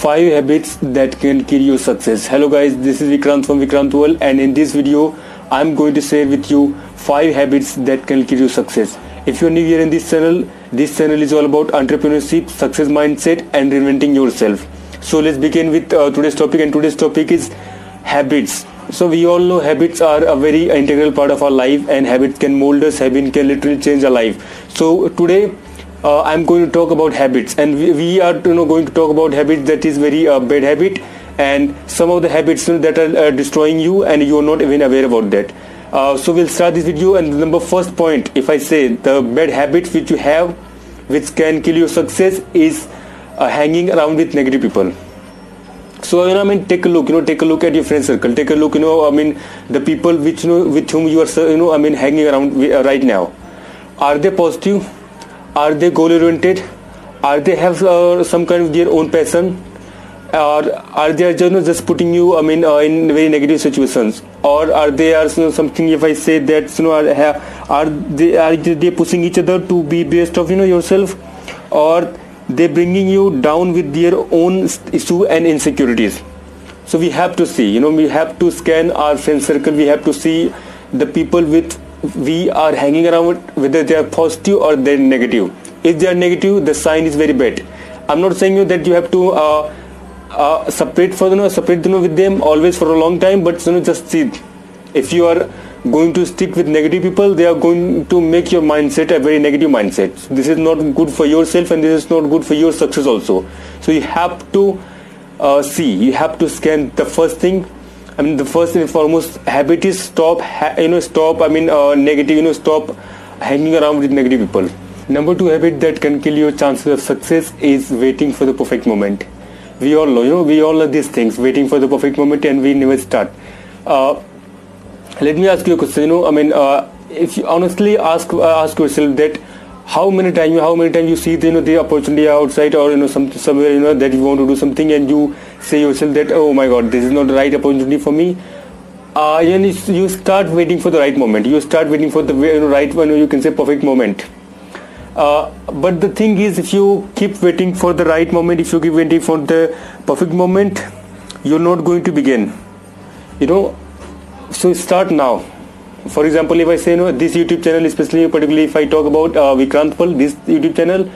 5 habits that can kill your success. Hello guys this is vikrant from vikrant world and in this video i'm going to share with you 5 habits that can kill your success. If you're new here in this channel this channel is all about entrepreneurship success mindset and reinventing yourself. So let's begin with uh, today's topic and today's topic is habits. So we all know habits are a very integral part of our life and habits can mold us habits can literally change our life. So today uh, I'm going to talk about habits. And we, we, are you know going to talk about habits that is very uh, bad habit. And some of the habits that are uh, destroying you and you are not even aware about that. Uh, so we'll start this video. And number first point if I say the bad habits which you have which can kill your success is uh, hanging around with negative people. So you know i mean take a look you know take a look at your friend circle. Take a look you know i mean the people which you know with whom you are you know i mean hanging around uh, right now. Are they positive are they goal oriented are they have uh, some kind of their own passion? Or are they you know, just putting you i mean uh, in very negative situations? Or are they are you know, something if i say that you know are, are they are they pushing each other to be best of you know yourself? Or they bringing you down with their own issue and insecurities? So we have to see you know we have to scan our friend circle. We have to see the people with we are hanging around whether they are positive or they're negative. If they are negative the sign is very bad. I'm not saying you that you have to uh, uh, separate for you separate you with them always for a long time but you know just see. If you are going to stick with negative people they are going to make your mindset a very negative mindset. This is not good for yourself and this is not good for your success also. So you have to uh, see. You have to scan the first thing I mean, the first and foremost habit is stop, you know, stop. I mean, uh, negative, you know, stop hanging around with negative people. Number two habit that can kill your chances of success is waiting for the perfect moment. We all know, you know, we all know these things, waiting for the perfect moment, and we never start. Uh, let me ask you a question. You know, I mean, uh, if you honestly ask uh, ask yourself that how many times how many times you see you know the opportunity outside or you know some somewhere you know that you want to do something and you say yourself that oh my god this is not the right opportunity for me. Uh, and you start waiting for the right moment. You start waiting for the you know, right one you can say perfect moment. Uh, but the thing is if you keep waiting for the right moment if you keep waiting for the perfect moment you're not going to begin. You know so start now for example if i say you know this youtube channel especially particularly if i talk about uh, vikrant pal this youtube channel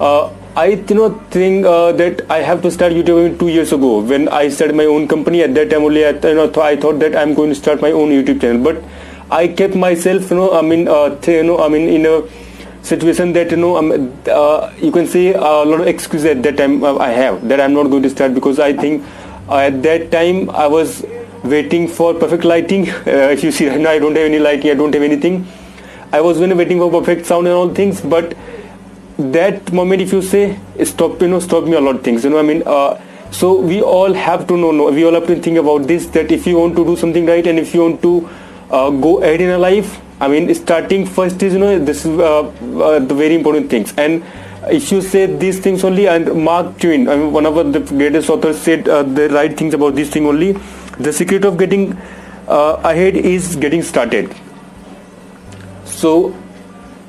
uh, I you know think uh, that I have to start YouTube two years ago when I started my own company. At that time only, I, you know, th- I thought that I'm going to start my own YouTube channel. But I kept myself, you know, I mean, uh, th- you know, I mean, in a situation that you know, um, uh, you can say a lot of excuses at that time uh, I have that I'm not going to start because I think uh, at that time I was waiting for perfect lighting. Uh, if you see right now, I don't have any lighting. I don't have anything. I was when waiting for perfect sound and all things, but that moment if you say stop you know stop me a lot of things you know i mean uh, so we all have to know, know we all have to think about this that if you want to do something right and if you want to uh, go ahead in a life i mean starting first is you know this is uh, uh the very important things and if you say these things only and mark twain I mean, one of the greatest authors said uh, the right things about this thing only the secret of getting uh, ahead is getting started. So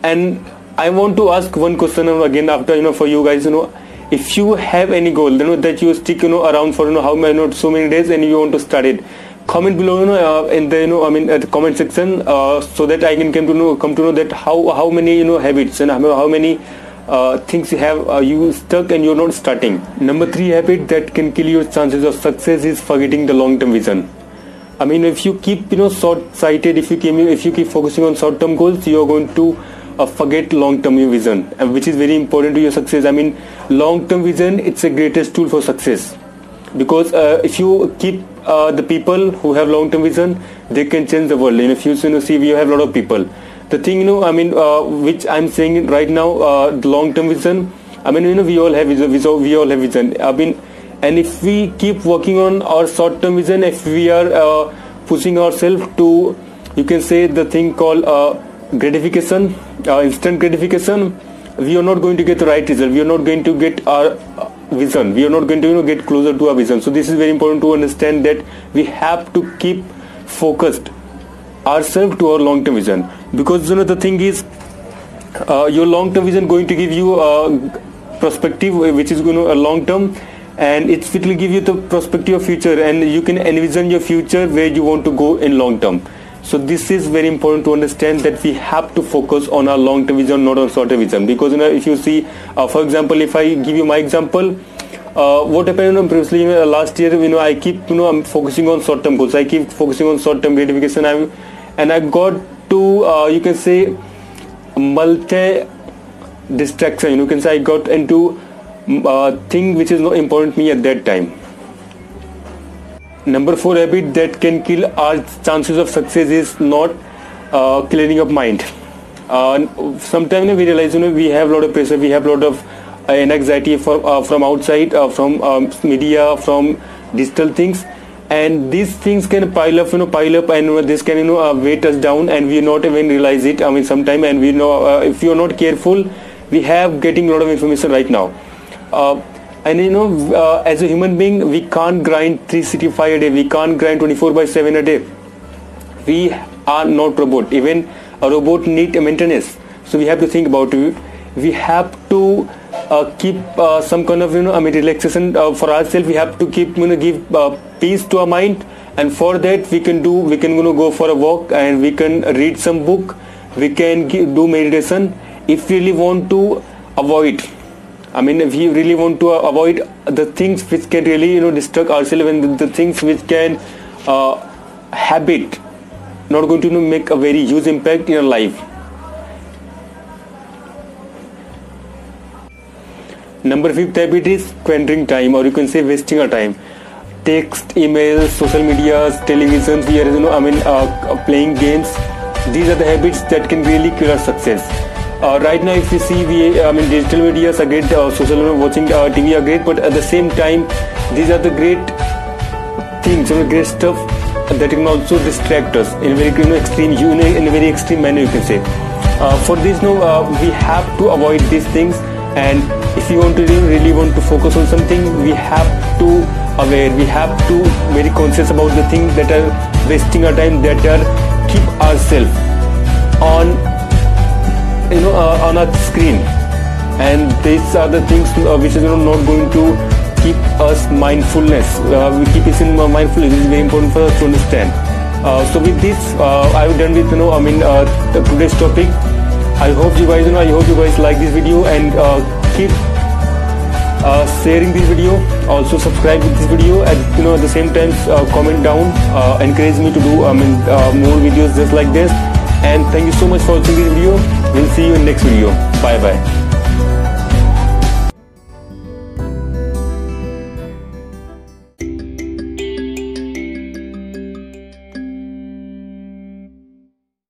and I want to ask one question again after you know for you guys you know if you have any goal you know that you stick you know around for you know how many not so many days and you want to start it comment below you know uh, in the you know I mean at the comment section uh, so that I can come to know come to know that how how many you know habits and how many uh, things you have uh, you stuck and you're not starting. Number three habit that can kill your chances of success is forgetting the long-term vision. I mean, if you keep you know short-sighted, if you keep if you keep focusing on short-term goals, you are going to uh, forget long-term vision, which is very important to your success. I mean, long-term vision it's the greatest tool for success because uh, if you keep uh, the people who have long-term vision, they can change the world. And if you, you know, see, we have a lot of people. The thing, you know, I mean, uh, which I'm saying right now, uh, the long-term vision. I mean, you know, we all have vision. We all have vision. I mean, and if we keep working on our short-term vision, if we are pushing ourselves to, you can say the thing called gratification, uh, instant gratification, we are not going to get the right result. We are not going to get our uh, vision. We are not going to you know, get closer to our vision. So this is very important to understand that we have to keep focused ourselves to our long-term vision because you know the thing is uh, your long-term vision going to give you a perspective which is going to a long-term and it will give you the perspective of future and you can envision your future where you want to go in long term so this is very important to understand that we have to focus on our long term vision not on short term vision. Because you know if you see uh, for example if i give you my example uh, what happened you know, previously you know, last year you know i keep you know i'm focusing on short term goals. I keep focusing on short term gratification I'm, and i got to uh, you can say multi distraction you can say i got into uh, thing which is not important me at that time. Number four habit that can kill our chances of success is not uh, clearing up mind. Uh, sometimes we realize you know we have a lot of pressure we have a lot of uh, anxiety for, uh, from outside uh, from um, media from digital things and these things can pile up you know pile up and this can you know uh, weight us down and we not even realize it i mean sometime and we know if you're not careful we have getting a lot of information right now. Uh, and you know uh, as a human being we can't grind 365 a day we can't grind 24 by 7 a day. We are not robot even a robot need a maintenance. So we have to think about it. We have to uh, keep uh, some kind of you know I mean relaxation uh, for ourselves. We have to keep you know give uh, peace to our mind, and for that we can do we can you know go for a walk and we can read some book. We can give, do meditation if we really want to avoid I mean, if you really want to avoid the things which can really, you know, distract ourselves and the, things which can uh, habit not going to you know, make a very huge impact in your life. Number fifth habit is squandering time, or you can say wasting our time. Text, emails, social media, televisions. We are, you know, I mean, uh, playing games. These are the habits that can really kill our success uh, right now if you see we I mean digital media are great uh, social media watching uh, TV are great but at the same time these are the great things you know, great stuff that can also distract us in a very you know, extreme you know, in a very extreme manner you can say uh, for this no uh, we have to avoid these things and if you want to really, want to focus on something we have to aware we have to very conscious about the things that are wasting our time that are keep ourselves on you know uh, on a screen. And these are the things uh, which is you know, not going to keep us mindfulness. Uh, we keep us in mindfulness this is very important for us to understand. Uh, so with this uh, I've done with you know I mean uh, today's topic. I hope you guys you know I hope you guys like this video and keep Uh, sharing this video. Also subscribe with this video and you know at the same time uh, comment down uh, encourage me to do I mean more videos just like this. And thank you so much for watching this video. We'll see you in next video. Bye bye